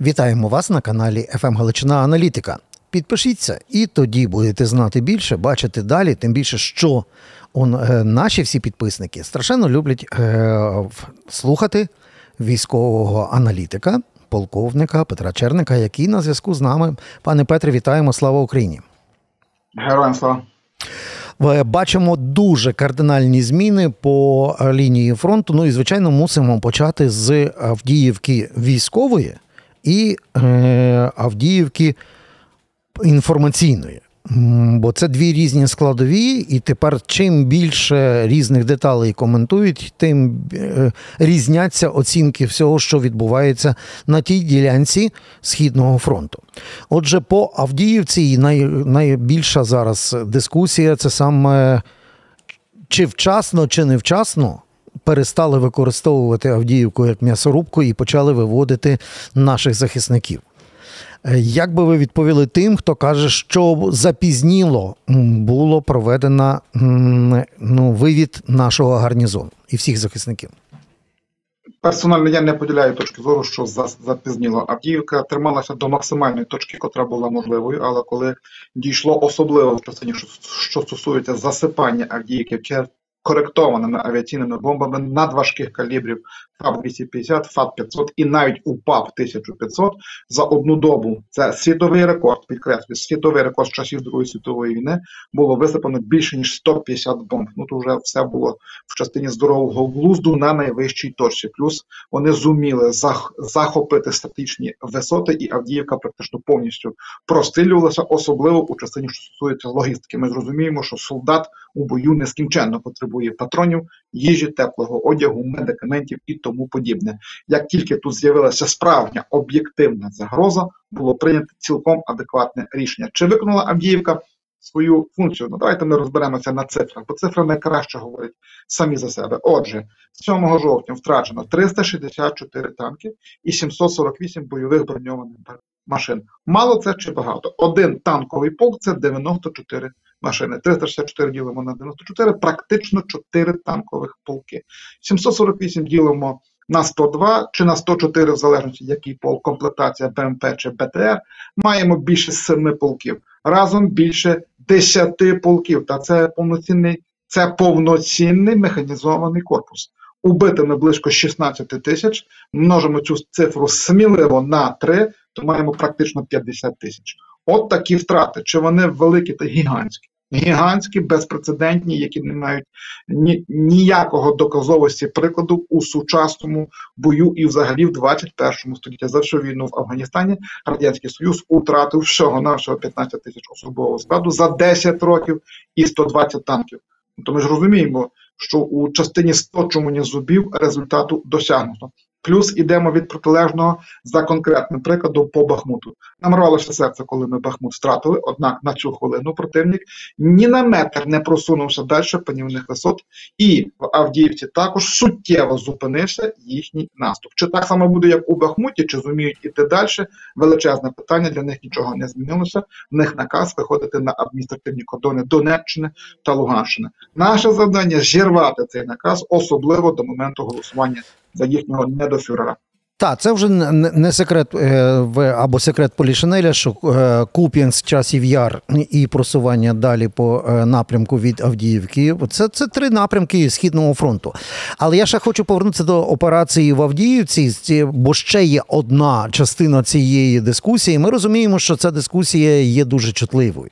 Вітаємо вас на каналі FM Галичина Аналітика. Підпишіться, і тоді будете знати більше, бачити далі. Тим більше, що он, е, наші всі підписники страшенно люблять е, слухати військового аналітика, полковника Петра Черника, який на зв'язку з нами. Пане Петре, вітаємо! Слава Україні! Героям слава. Е, Бачимо дуже кардинальні зміни по е, лінії фронту. Ну і звичайно, мусимо почати з Авдіївки військової і е, Авдіївки інформаційної. Бо це дві різні складові, і тепер чим більше різних деталей коментують, тим е, різняться оцінки всього, що відбувається на тій ділянці Східного фронту. Отже, по Авдіївці най, найбільша зараз дискусія це саме чи вчасно, чи невчасно перестали використовувати Авдіївку як м'ясорубку і почали виводити наших захисників. Е, Як би ви відповіли тим, хто каже, що запізніло було проведено ну, вивід нашого гарнізону і всіх захисників? Персонально я не поділяю точки зору, що за- запізніло. Авдіївка трималася до максимальної точки, котра була можливою, але коли дійшло особливо в частині, що, стосується засипання Авдіївки коректованими авіаційними бомбами надважких калібрів ФАБ-250, ФАБ-500 і навіть УПАП 1500 за одну добу. Це світовий рекорд, підкреслюю, світовий рекорд з часів Другої світової війни було висипано більше ніж 150 бомб. Ну то вже все було в частині здорового глузду на найвищій точці. Плюс вони зуміли зах- захопити стратегічні висоти, і Авдіївка практично повністю прострілювалася, особливо у частині, що стосується логістики. Ми зрозуміємо, що солдат у бою нескінченно потребує патронів, їжі, теплого одягу, медикаментів і тому подібне. Як тільки тут з'явилася справжня об'єктивна загроза, було прийнято цілком адекватне рішення. Чи виконала Авдіївка свою функцію? Ну давайте ми розберемося на цифрах, бо цифри найкраще говорять самі за себе. Отже, 7 жовтня втрачено 364 танки і 748 бойових броньованих машин. Мало це чи багато? Один танковий полк це 94 машини. 364 ділимо на 94, практично 4 танкових полки. 748 ділимо на 102 чи на 104, в залежності який полк, комплектація БМП чи БТР, маємо більше 7 полків. Разом більше 10 полків. Та це повноцінний, це повноцінний механізований корпус. Убитими близько 16 тисяч, множимо цю цифру сміливо на 3, то маємо практично 50 тисяч. От такі втрати. Чи вони великі та гігантські? Гігантські, безпрецедентні, які не мають ні, ніякого доказовості прикладу у сучасному бою і взагалі в 21 столітті. За всю війну в Афганістані Радянський Союз утратив всього навсього 15 тисяч особового складу за 10 років і 120 танків. То ми ж розуміємо, що у частині сточування зубів результату досягнуто. Плюс ідемо від протилежного за конкретним прикладом по Бахмуту. Нам рвалося серце, коли ми Бахмут втратили, однак на цю хвилину противник ні на метр не просунувся далі панівних висот, і в Авдіївці також суттєво зупинився їхній наступ. Чи так само буде, як у Бахмуті, чи зуміють іти далі? Величезне питання, для них нічого не змінилося. В них наказ виходити на адміністративні кордони Донеччини та Луганщини. Наше завдання зірвати цей наказ, особливо до моменту голосування за їхнього недофюрера. Так, це вже не секрет е, або секрет Полішинеля, що е, Куп'янськ, часів яр і просування далі по е, напрямку від Авдіївки. Це, це три напрямки Східного фронту. Але я ще хочу повернутися до операції в Авдіївці, бо ще є одна частина цієї дискусії. Ми розуміємо, що ця дискусія є дуже чутливою.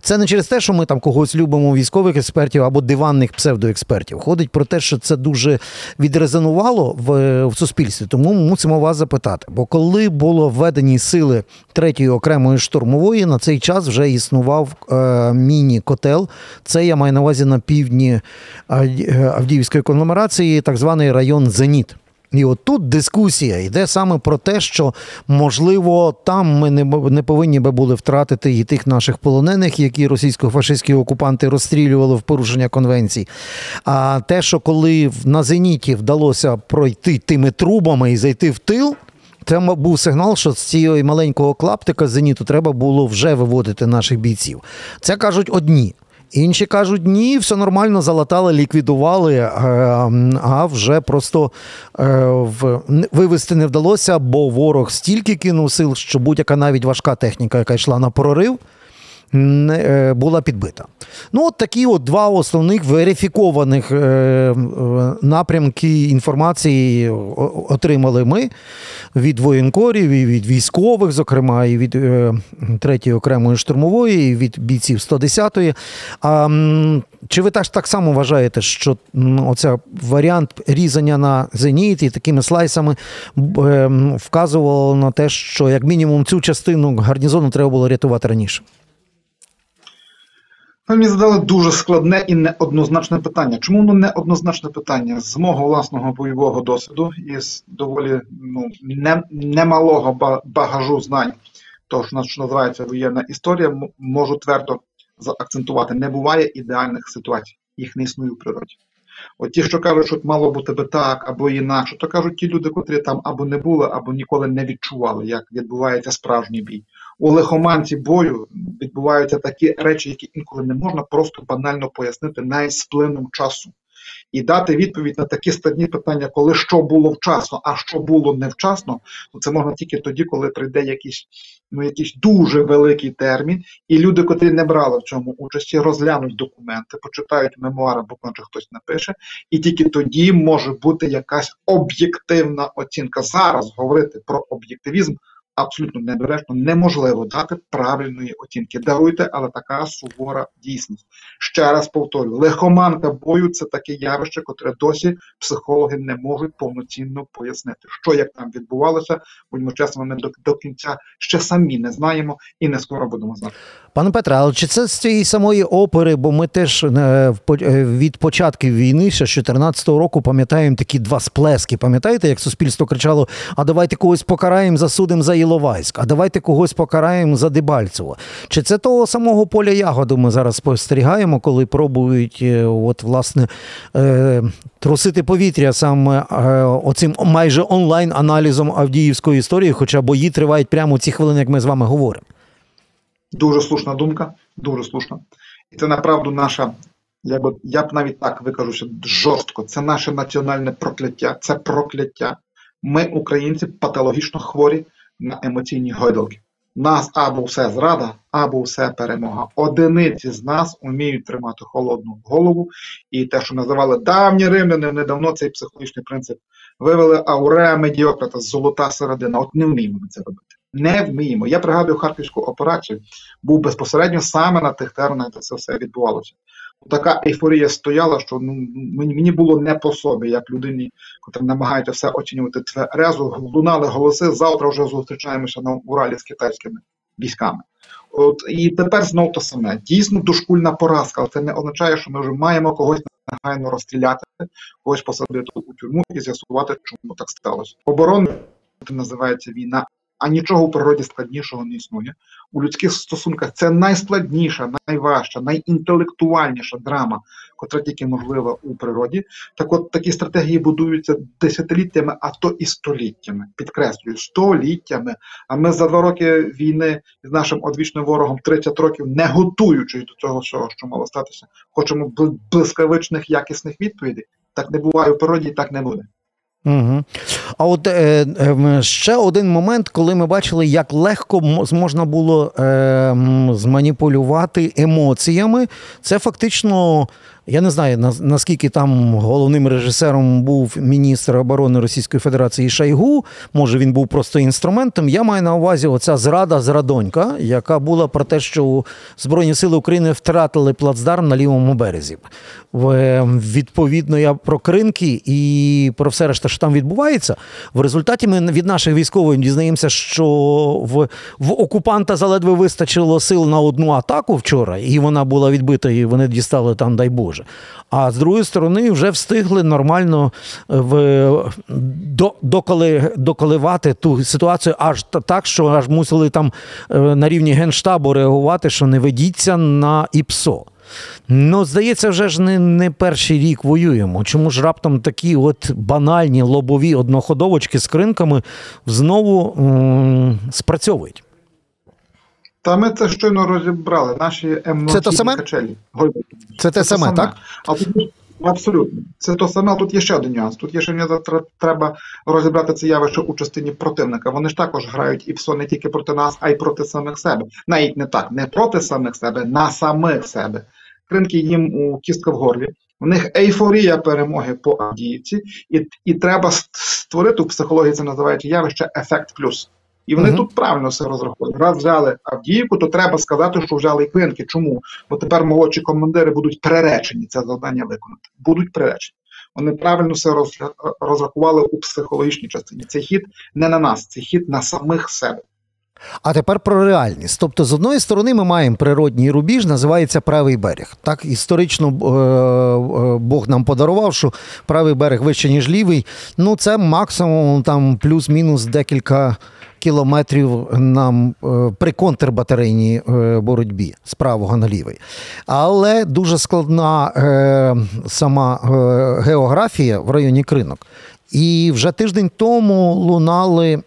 Це не через те, що ми там когось любимо військових експертів або диванних псевдоекспертів. Ходить про те, що це дуже відрезонувало в, в суспільстві. Тому мусимо вас запитати. Бо коли було введені сили третьої окремої штурмової, на цей час вже існував е, міні-котел. Це я маю на увазі на півдні Авдіївської конгломерації, так званий район Зеніт. І от тут дискусія йде саме про те, що можливо там ми не, не повинні би були втратити і тих наших полонених, які російсько-фашистські окупанти розстрілювали в порушення конвенцій. А те, що коли на зеніті вдалося пройти тими трубами і зайти в тил. Це був сигнал, що з цієї маленького клаптика зеніту треба було вже виводити наших бійців. Це кажуть одні. Інші кажуть, ні, все нормально, залатали, ліквідували, е, а вже просто е, вивести не вдалося, бо ворог стільки кинув сил, що будь-яка навіть важка техніка, яка йшла на прорив, була підбита. Ну, от такі от два основних верифікованих е, е, напрямки інформації отримали ми від воєнкорів, і від військових, зокрема, і від е, 3-ї окремої штурмової, і від бійців 110-ї. А, чи ви так само вважаєте, що оця варіант різання на зеніт і такими слайсами б, е, вказувало на те, що як мінімум цю частину гарнізону треба було рятувати раніше? Мені задали дуже складне і неоднозначне питання. Чому воно неоднозначне питання? З мого власного бойового досвіду і з доволі ну, не, немалого ба- багажу знань, того, що називається воєнна історія, можу твердо заакцентувати. Не буває ідеальних ситуацій, їх не існує в природі. От ті, що кажуть, що мало бути би так або інакше, то кажуть ті люди, котрі там або не були, або ніколи не відчували, як відбувається справжній бій. У лихоманці бою відбуваються такі речі, які інколи не можна просто банально пояснити навіть з часу. І дати відповідь на такі складні питання, коли що було вчасно, а що було невчасно, то це можна тільки тоді, коли прийде якийсь, ну, якийсь дуже великий термін, і люди, котрі не брали в цьому участі, розглянуть документи, почитають мемуари, або може хтось напише, і тільки тоді може бути якась об'єктивна оцінка. Зараз говорити про об'єктивізм абсолютно недоречно, неможливо дати правильної оцінки. Даруйте, але така сувора дійсність. Ще раз повторю, лихоманка бою це таке явище, котре досі психологи не можуть повноцінно пояснити, що як там відбувалося. Будьмо чесно, ми до, до кінця ще самі не знаємо і не скоро будемо знати. Пане Петре, але чи це з цієї самої опери? Бо ми теж е, е, від початків війни, ще з 2014 року, пам'ятаємо такі два сплески. Пам'ятаєте, як суспільство кричало: а давайте когось покараємо, засудимо за Іловайськ, а давайте когось покараємо за Дебальцево. Чи це того самого поля ягоду ми зараз спостерігаємо, коли пробують, е, от власне, е, трусити повітря саме е, оцим майже онлайн-аналізом Авдіївської історії, хоча бої тривають прямо ці хвилини, як ми з вами говоримо. Дуже слушна думка, дуже слушна. І це направду наша, я б, я б навіть так викажуся жорстко. Це наше національне прокляття, це прокляття. Ми, українці, патологічно хворі на емоційні гойдалки. Нас або все зрада, або все перемога. Одиниці з нас вміють тримати холодну голову, і те, що називали давні римляни, недавно цей психологічний принцип вивели ауреа медіократа, золота середина. От не вміємо ми це робити. Не вміємо. Я пригадую харківську операцію, був безпосередньо саме на тих теренах, де це все відбувалося. Така ейфорія стояла, що ну мені було не по собі, як людині, котра намагається все оцінювати тверезо, лунали голоси. Завтра вже зустрічаємося на Уралі з китайськими військами. От і тепер знов те саме. Дійсно дошкульна поразка, але це не означає, що ми вже маємо когось негайно розстріляти, когось посадити у тюрму і з'ясувати, чому так сталося. Оборона називається війна, а нічого в природі складнішого не існує. У людських стосунках це найскладніша, найважча, найінтелектуальніша драма, котра тільки можлива у природі. Так от такі стратегії будуються десятиліттями, а то і століттями. Підкреслюю, століттями. А ми за два роки війни з нашим одвічним ворогом 30 років, не готуючись до цього всього, що мало статися, хочемо блискавичних якісних відповідей. Так не буває в природі, так не буде. Угу. А от е, е, ще один момент, коли ми бачили, як легко можна було е, зманіпулювати емоціями, це фактично. Я не знаю, наскільки там головним режисером був міністр оборони Російської Федерації Шайгу. Може, він був просто інструментом. Я маю на увазі оця зрада зрадонька, яка була про те, що Збройні Сили України втратили плацдарм на лівому березі. Відповідно, я про кринки і про все решта, що там відбувається. В результаті ми від наших військових дізнаємося, що в, в окупанта заледве вистачило сил на одну атаку вчора, і вона була відбита, і вони дістали там, дай Боже. А з другої сторони, вже встигли нормально в, до, доколи, доколивати ту ситуацію аж так, що аж мусили там е, на рівні Генштабу реагувати, що не ведіться на ІПСО. Ну, здається, вже ж не, не перший рік воюємо. Чому ж раптом такі от банальні лобові одноходовочки з кринками знову м, спрацьовують? Та ми це щойно розібрали. Наші емоційні саме? качелі. Це те саме, так? А тут абсолютно. Це то саме, а тут є ще один нюанс. Тут є ще нюанс, треба розібрати це явище у частині противника. Вони ж також грають і псо не тільки проти нас, а й проти самих себе. Навіть не так, не проти самих себе, на самих себе. Кринки їм у кістка в горлі. У них ейфорія перемоги по Авдіївці, і, і треба створити у психології це називають явище ефект плюс. І вони Мгм. тут правильно все розраховують. Раз взяли Авдіївку, то треба сказати, що взяли і Клинки. Чому? Бо тепер молодші командири будуть приречені це завдання виконати. Будуть приречені. Вони правильно все розрахували у психологічній частині. Цей хід не на нас, цей хід на самих себе. А тепер про реальність. Тобто, з одної сторони, ми маємо природній рубіж, називається правий берег. Так історично е, е, Бог нам подарував, що правий берег вище, ніж лівий. Ну, це максимум там плюс-мінус декілька кілометрів нам е, при контрбатарейній боротьбі з правого на лівий. Але дуже складна сама географія в районі кринок. І вже тиждень тому лунали,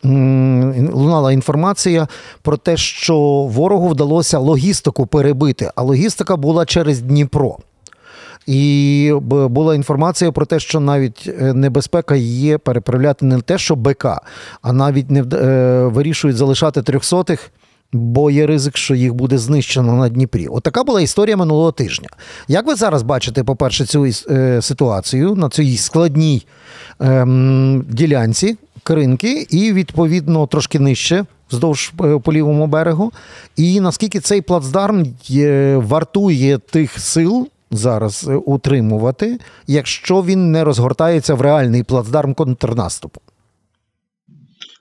лунала інформація про те, що ворогу вдалося логістику перебити, а логістика була через Дніпро. І була інформація про те, що навіть е, небезпека є переправляти не те, що БК, а навіть не е, вирішують залишати трьохсотих, бо є ризик, що їх буде знищено на Дніпрі. Отака була історія минулого тижня. Як ви зараз бачите, по-перше, цю е, ситуацію на цій складній ем, ділянці кринки, і відповідно трошки нижче. Вздовж е, по лівому берегу, і наскільки цей плацдарм є, вартує тих сил зараз е, утримувати, якщо він не розгортається в реальний плацдарм контрнаступу.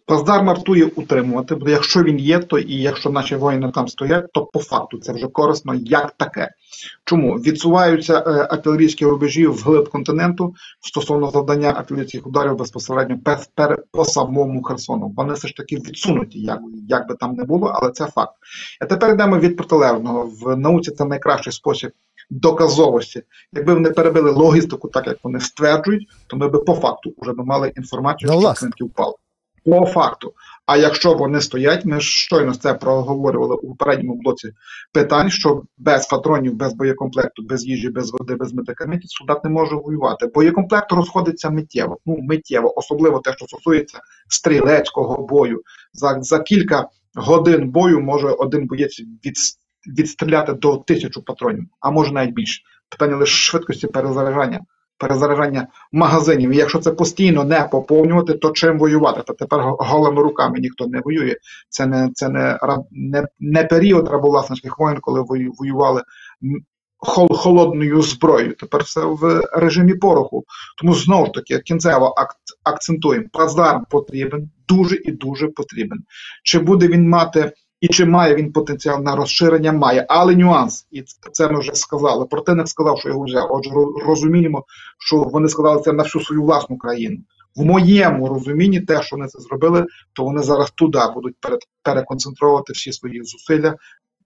Плацдарм вартує утримувати, бо якщо він є, то і якщо наші воїни там стоять, то по факту це вже корисно як таке. Чому відсуваються е, артилерійські рубежі вглиб континенту стосовно завдання артилерійських ударів безпосередньо пер, пер, по самому Херсону? Вони все ж таки відсунуті, як, як би там не було, але це факт. А тепер йдемо від протилежного. В науці це найкращий спосіб доказовості. Якби вони перебили логістику, так як вони стверджують, то ми би по факту вже би мали інформацію, Ну, що кринки впали. По факту. А якщо вони стоять, ми щойно це проговорювали у попередньому блоці питань, що без патронів, без боєкомплекту, без їжі, без води, без медикаментів солдат не може воювати. Боєкомплект розходиться миттєво. Ну миттєво, особливо те, що стосується стрілецького бою. За, за кілька годин бою може один боєць від, відстріляти до тисячу патронів, а може навіть більше. Питання лише швидкості перезаряджання. Перезаряджання магазинів. І якщо це постійно не поповнювати, то чим воювати? Та тепер голими руками ніхто не воює. Це не це не, не, не період рабовласницьких воїн, коли воювали холодною зброєю. Тепер все в режимі пороху. Тому знову ж таки кінцево акцентуємо. Плацдарм потрібен, дуже і дуже потрібен. Чи буде він мати і чи має він потенціал на розширення? Має, але нюанс, і це ми вже сказали. Противник сказав, що його взяв. Отже, розуміємо, що вони сказали це на всю свою власну країну. В моєму розумінні, те, що вони це зробили, то вони зараз туди будуть пере- переконцентрувати всі свої зусилля.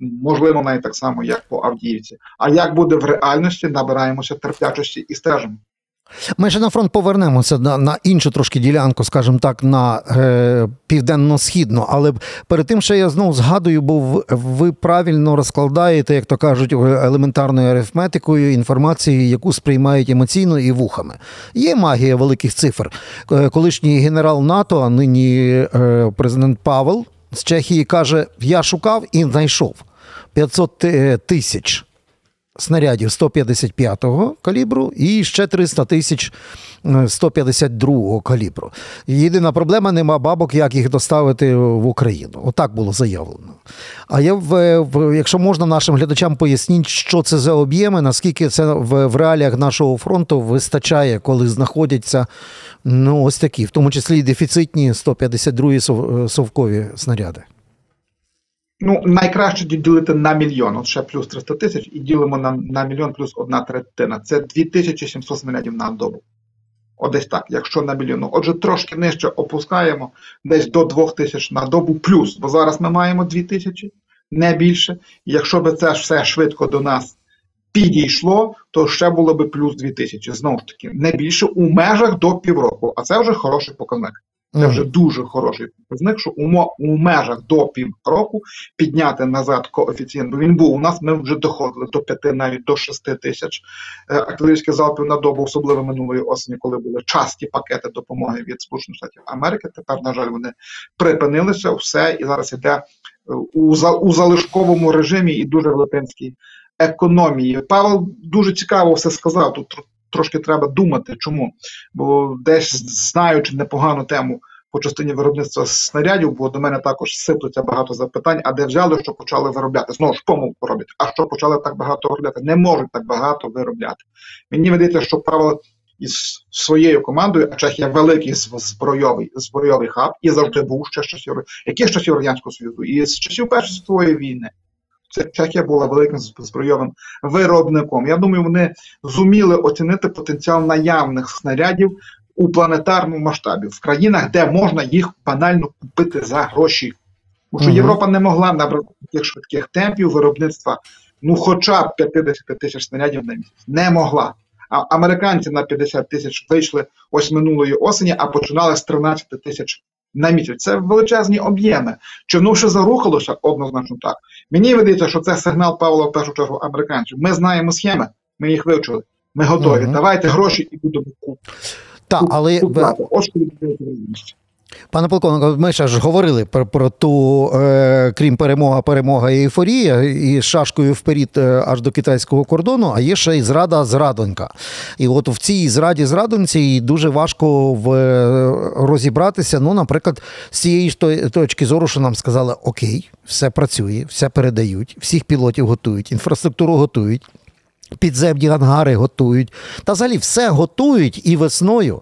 Можливо, навіть так само, як по Авдіївці. А як буде в реальності, набираємося терплячості і стежимо. Ми ще на фронт повернемося на, на іншу трошки ділянку, скажімо так, на е, південно-східну. Але перед тим, ще я знову згадую, бо ви, ви правильно розкладаєте, як то кажуть, е, елементарною арифметикою інформацію, яку сприймають емоційно і вухами. Є магія великих цифр. Е, Колишній генерал НАТО, а нині е, президент Павел з Чехії каже: Я шукав і знайшов 500 тисяч снарядів 155-го калібру і ще 300 тисяч е, 152-го калібру. Єдина проблема нема бабок, як їх доставити в Україну. Отак було заявлено. А я в, якщо можна нашим глядачам поясніть, що це за об'єми, наскільки це в, реаліях нашого фронту вистачає, коли знаходяться ну, ось такі, в тому числі і дефіцитні 152-ї сов- е, совкові снаряди. Ну, найкраще ділити на мільйон, от ще плюс 300 тисяч, і ділимо на, на мільйон плюс одна третина. Це 2700 снарядів на добу. От десь так, якщо на мільйон. Ну, Отже, трошки нижче опускаємо, десь до 2000 на добу плюс, бо зараз ми маємо 2000, не більше. І якщо би це все швидко до нас підійшло, то ще було би плюс 2000. Знову ж таки, не більше у межах до півроку, а це вже хороший показник. Це вже дуже хороший показник, що у, у межах до півроку підняти назад коефіцієнт. Бо він був у нас, ми вже доходили до 5, навіть до 6 тисяч е, артилерійських залпів на добу, особливо минулої осені, коли були часті пакети допомоги від Сполучених Штатів Америки. Тепер, на жаль, вони припинилися все, і зараз іде е, у, за- у залишковому режимі і дуже велетенській економії. Павел дуже цікаво все сказав. Тут трошки треба думати, чому. Бо десь знаючи непогану тему по частині виробництва снарядів, бо до мене також сиплеться багато запитань, а де взяли, що почали виробляти. Знову ж помилку роблять. А що почали так багато виробляти? Не можуть так багато виробляти. Мені видається, що Павел із своєю командою, а Чехія великий збройовий збройовий хаб і завжди був ще з часів яких часів Радянського Союзу, і з часів Першої війни. Чехія була великим збройовим виробником. Я думаю, вони зуміли оцінити потенціал наявних снарядів у планетарному масштабі в країнах, де можна їх банально купити за гроші. Тому що. Європа не могла набрати таких швидких темпів виробництва, ну хоча б 50 тисяч снарядів на місяць. Не могла. А американці на 50 тисяч вийшли ось минулої осені, а починали з 13 тисяч на місяць. Це величезні об'єми. Чи воно ще зарухалося? Однозначно так. Мені видається, що це сигнал Павла в першу чергу американців. Ми знаємо схеми, ми їх вивчили. Ми готові. Угу. Давайте гроші і будемо купувати. Так, але Ось що. Пане полковнику, ми ще ж говорили про, про ту, е, крім перемога, перемога і ейфорія, і шашкою вперед е, аж до китайського кордону, а є ще і зрада зрадонька. І от в цій зраді зрадоньці дуже важко в, е, розібратися. Ну, наприклад, з цієї ж точки зору, що нам сказали, окей, все працює, все передають, всіх пілотів готують, інфраструктуру готують. Підземні ангари готують. Та взагалі все готують і весною.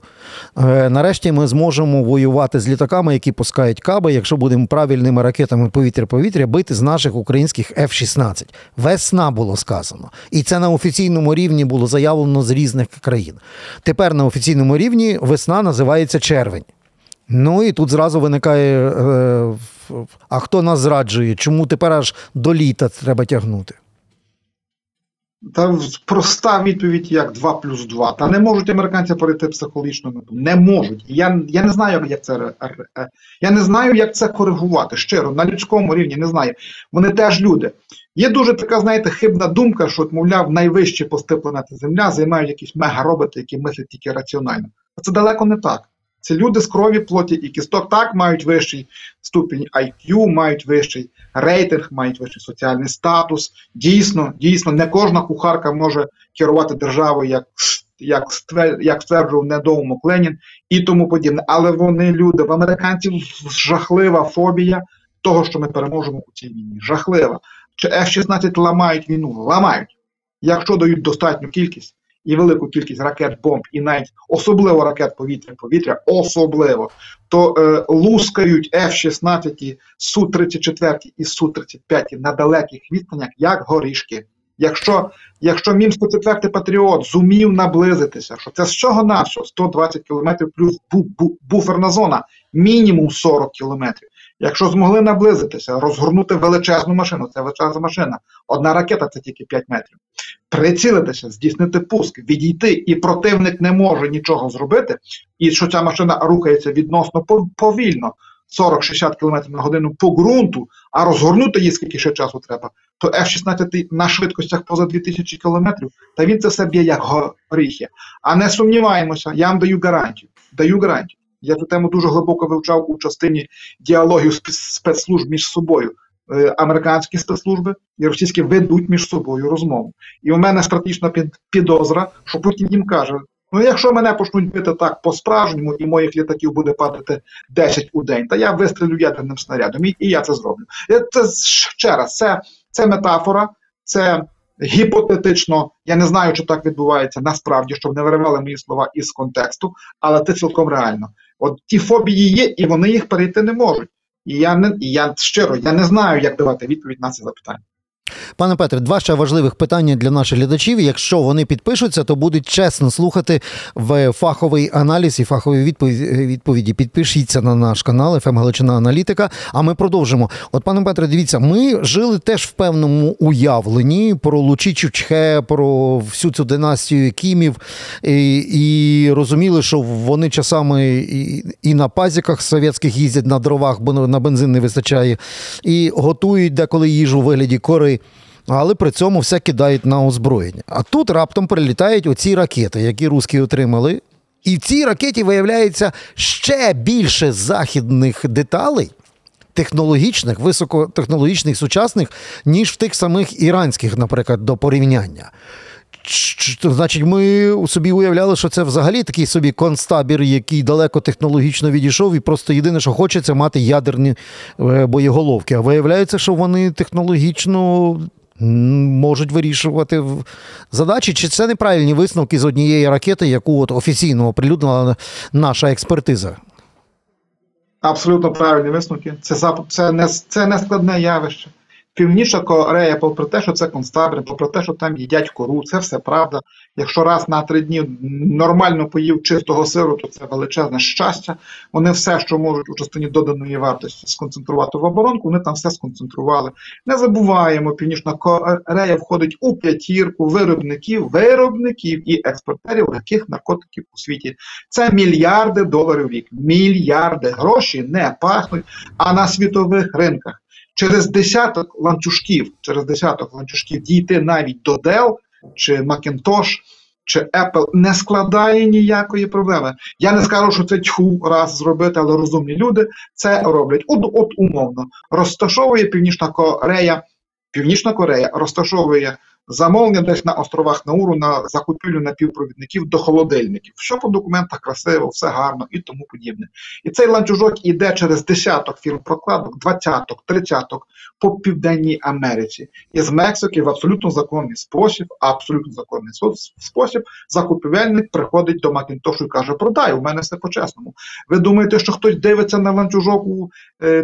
Е, нарешті ми зможемо воювати з літаками, які пускають каби, якщо будемо правильними ракетами повітря-повітря бити з наших українських F-16. Весна було сказано. І це на офіційному рівні було заявлено з різних країн. Тепер на офіційному рівні весна називається червень. Ну і тут зразу виникає: е, а хто нас зраджує? Чому тепер аж до літа треба тягнути? Та проста відповідь як 2 плюс 2. Та не можуть американці перейти психологічну мету. Не можуть. Я, я не знаю, як це е, я не знаю, як це коригувати. Щиро, на людському рівні не знаю. Вони теж люди. Є дуже така, знаєте, хибна думка, що, мовляв, найвищі пости планети Земля займають якісь мегароботи, які мислять тільки раціонально. А це далеко не так. Це люди з крові, плоті і кісток так мають вищий ступінь IQ, мають вищий рейтинг, мають вищий соціальний статус. Дійсно, дійсно, не кожна кухарка може керувати державою, як, як, як стверджував недоумок Ленін і тому подібне. Але вони люди. В американців жахлива фобія того, що ми переможемо у цій війні. Жахлива. Чи F-16 ламають війну? Ламають. Якщо дають достатню кількість і велику кількість ракет, бомб, і навіть особливо ракет повітря-повітря, особливо, то е, лускають F-16, Су-34 і Су-35 на далеких відстанях, як горішки. Якщо, якщо мім 104 Патріот зумів наблизитися, що це з чого на що 120 кілометрів плюс бу, бу, буферна зона, мінімум 40 кілометрів. Якщо змогли наблизитися, розгорнути величезну машину, це величезна машина. Одна ракета це тільки 5 метрів. Прицілитися, здійснити пуск, відійти, і противник не може нічого зробити, і що ця машина рухається відносно пов- повільно, 40-60 км на годину по ґрунту, а розгорнути її скільки ще часу треба, то F-16 на швидкостях поза 2000 км, та він це все б'є як горіхи. А не сумніваємося, я вам даю гарантію. Даю гарантію. Я цю тему дуже глибоко вивчав у частині діалогів спецслужб між собою. Е, Американські спецслужби і російські ведуть між собою розмову. І у мене стратегічна підозра, що Путін їм каже: ну якщо мене почнуть бити так по-справжньому, і моїх літаків буде падати 10 у день, та я вистрілю ядерним снарядом, і, і я це зроблю. Е, Це ще раз, це, це метафора, це гіпотетично. Я не знаю, чи так відбувається насправді, щоб не виривали мої слова із контексту, але це цілком реально. От ті фобії є, і вони їх перейти не можуть. І я не і я щиро я не знаю, як давати відповідь на це запитання. Пане Петре, два ще важливих питання для наших глядачів. Якщо вони підпишуться, то будуть чесно слухати в фаховий аналіз і фахові відповіді. Підпишіться на наш канал «ФМ Галичина Аналітика. А ми продовжимо. От, пане Петре, дивіться, ми жили теж в певному уявленні про Лучі Чучхе, про всю цю династію Кімів, і, і розуміли, що вони часами і, і на пазіках совєтських їздять на дровах, бо на бензин не вистачає, і готують деколи їжу у вигляді кори але при цьому все кидають на озброєння. А тут раптом прилітають оці ракети, які русські отримали. І в цій ракеті виявляється ще більше західних деталей. Технологічних, високотехнологічних, сучасних, ніж в тих самих іранських, наприклад, до порівняння. Значить, ми собі уявляли, що це взагалі такий собі концтабір, який далеко технологічно відійшов, і просто єдине, що хочеться мати ядерні е, боєголовки. А виявляється, що вони технологічно можуть вирішувати задачі, чи це неправильні висновки з однієї ракети, яку от офіційно оприлюднила наша експертиза? Абсолютно правильні висновки. Це це не це не складне явище. Північна Корея, попри те, що це концтабір, попри те, що там їдять кору, це все правда. Якщо раз на три дні нормально поїв чистого сиру, то це величезне щастя. Вони все, що можуть у частині доданої вартості сконцентрувати в оборонку, вони там все сконцентрували. Не забуваємо, Північна Корея входить у п'ятірку виробників, виробників і експортерів яких наркотиків у світі. Це мільярди доларів в рік. Мільярди гроші не пахнуть, а на світових ринках через десяток ланцюжків, через десяток ланцюжків дійти навіть до Dell чи Macintosh чи Apple не складає ніякої проблеми. Я не скажу, що це тьху раз зробити, але розумні люди це роблять. От, от умовно розташовує Північна Корея, Північна Корея розташовує замовлення десь на островах Науру на закупівлю напівпровідників до холодильників. Що по документах красиво, все гарно і тому подібне. І цей ланцюжок іде через десяток фірм прокладок, двадцяток, тридцяток по Південній Америці. І з Мексики в абсолютно законний спосіб, абсолютно законний спосіб, закупівельник приходить до Макінтошу і каже: Продай, у мене все по-чесному. Ви думаєте, що хтось дивиться на ланцюжок у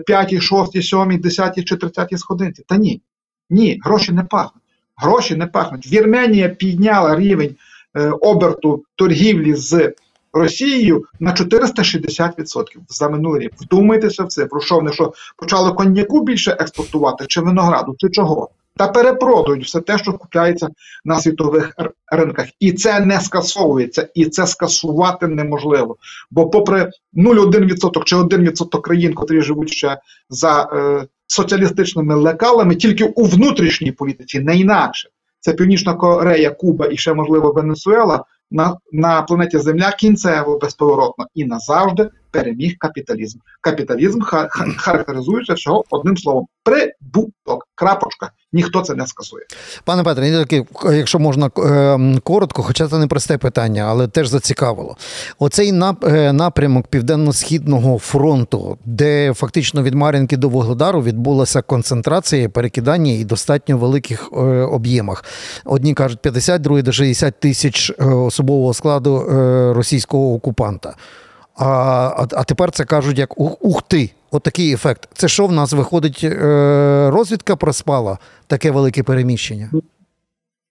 5, 6, 7, 10 чи 30 сходинці? Та ні. Ні, гроші не пахнуть гроші не пахнуть. Вірменія підняла рівень е, оберту торгівлі з Росією на 460% за минулий рік. Вдумайтеся в це. Що вони що почали коньяку більше експортувати, чи винограду, чи чого? Та перепродають все те, що купляється на світових ринках. І це не скасовується, і це скасувати неможливо. Бо, попри 0,1% чи 1% країн, котрі живуть ще за е, соціалістичними лекалами тільки у внутрішній політиці, не інакше. Це Північна Корея, Куба і ще, можливо, Венесуела на на планеті Земля кінцево безповоротно і назавжди переміг капіталізм. Капіталізм характеризується всього одним словом: прибуток. Крапочка. Ніхто це не скасує. Пане Петре, якщо можна ем, коротко, хоча це не просте питання, але теж зацікавило. Оцей е, напрямок Південно-Східного фронту, де фактично від Мар'їнки до Вугледару відбулася концентрація, перекидання і достатньо великих е, об'ємах. Одні кажуть 50, другі до 60 тисяч е, особового складу російського окупанта. А а, тепер це кажуть як ух ти, отакий ефект. Це що в нас виходить? Е, розвідка проспала таке велике переміщення?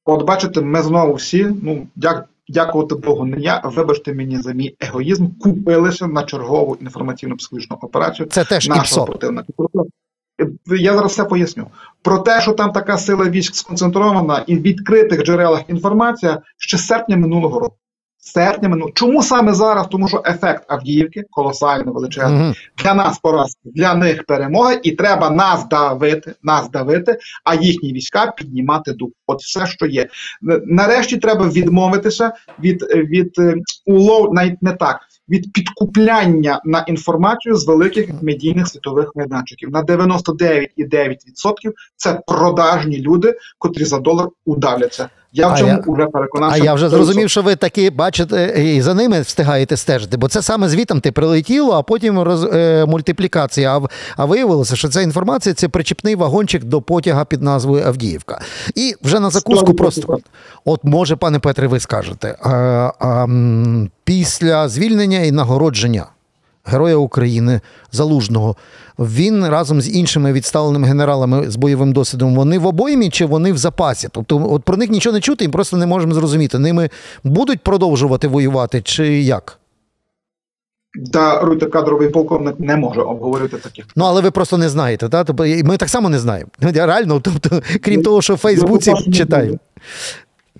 От бачите, ми знову всі, ну дяк, дякувати Богу, не я, вибачте мені за мій егоїзм, купилися на чергову інформаційну психологічну операцію. Це теж нашого противника. Я зараз все поясню. Про те, що там така сила військ сконцентрована і в відкритих джерелах інформація ще з серпня минулого року серпня минулого. Чому саме зараз? Тому що ефект Авдіївки колосально величезний. Угу. Для нас поразка, для них перемога, і треба нас давити, нас давити, а їхні війська піднімати дух. От все, що є. Нарешті треба відмовитися від від е, улов, навіть не так. Від підкупляння на інформацію з великих медійних світових майданчиків на 99,9% це продажні люди, котрі за долар удавляться. Я в чому вже переконався. А я вже зрозумів, що ви таки бачите і за ними встигаєте стежити, бо це саме звітом ти прилетіло, а потім роз, е, мультиплікація. А, а виявилося, що ця інформація це причіпний вагончик до потяга під назвою Авдіївка. І вже на закуску просто от може, пане Петре, ви скажете, а, а, після звільнення і нагородження Героя України Залужного. Він разом з іншими відставленими генералами з бойовим досвідом, вони в обоймі чи вони в запасі? Тобто, от про них нічого не чути, і просто не можемо зрозуміти. Ними будуть продовжувати воювати, чи як? Даруйте кадровий полковник не може обговорити таких. Ну, але ви просто не знаєте, так? Тобто, ми так само не знаємо. Реально, тобто, крім того, що в Фейсбуці Ну,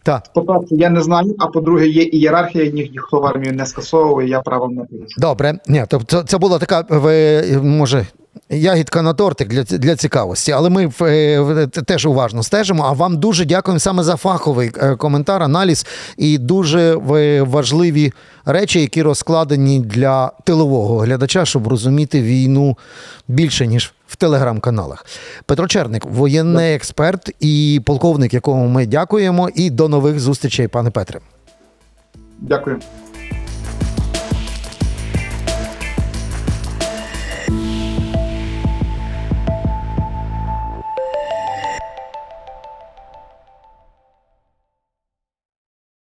Так. По-перше, я не знаю, а по-друге, є ієрархія, ні, ніхто в армію не скасовує, я правом не пишу. Добре, ні, тобто це була така, ви, може, ягідка на тортик для, для цікавості, але ми е, в- теж уважно стежимо. А вам дуже дякуємо саме за фаховий е, коментар, аналіз і дуже е, важливі речі, які розкладені для тилового глядача, щоб розуміти війну більше, ніж в телеграм-каналах. Петро Черник, воєнний експерт і полковник, якому ми дякуємо. І до нових зустрічей, пане Петре. Дякую.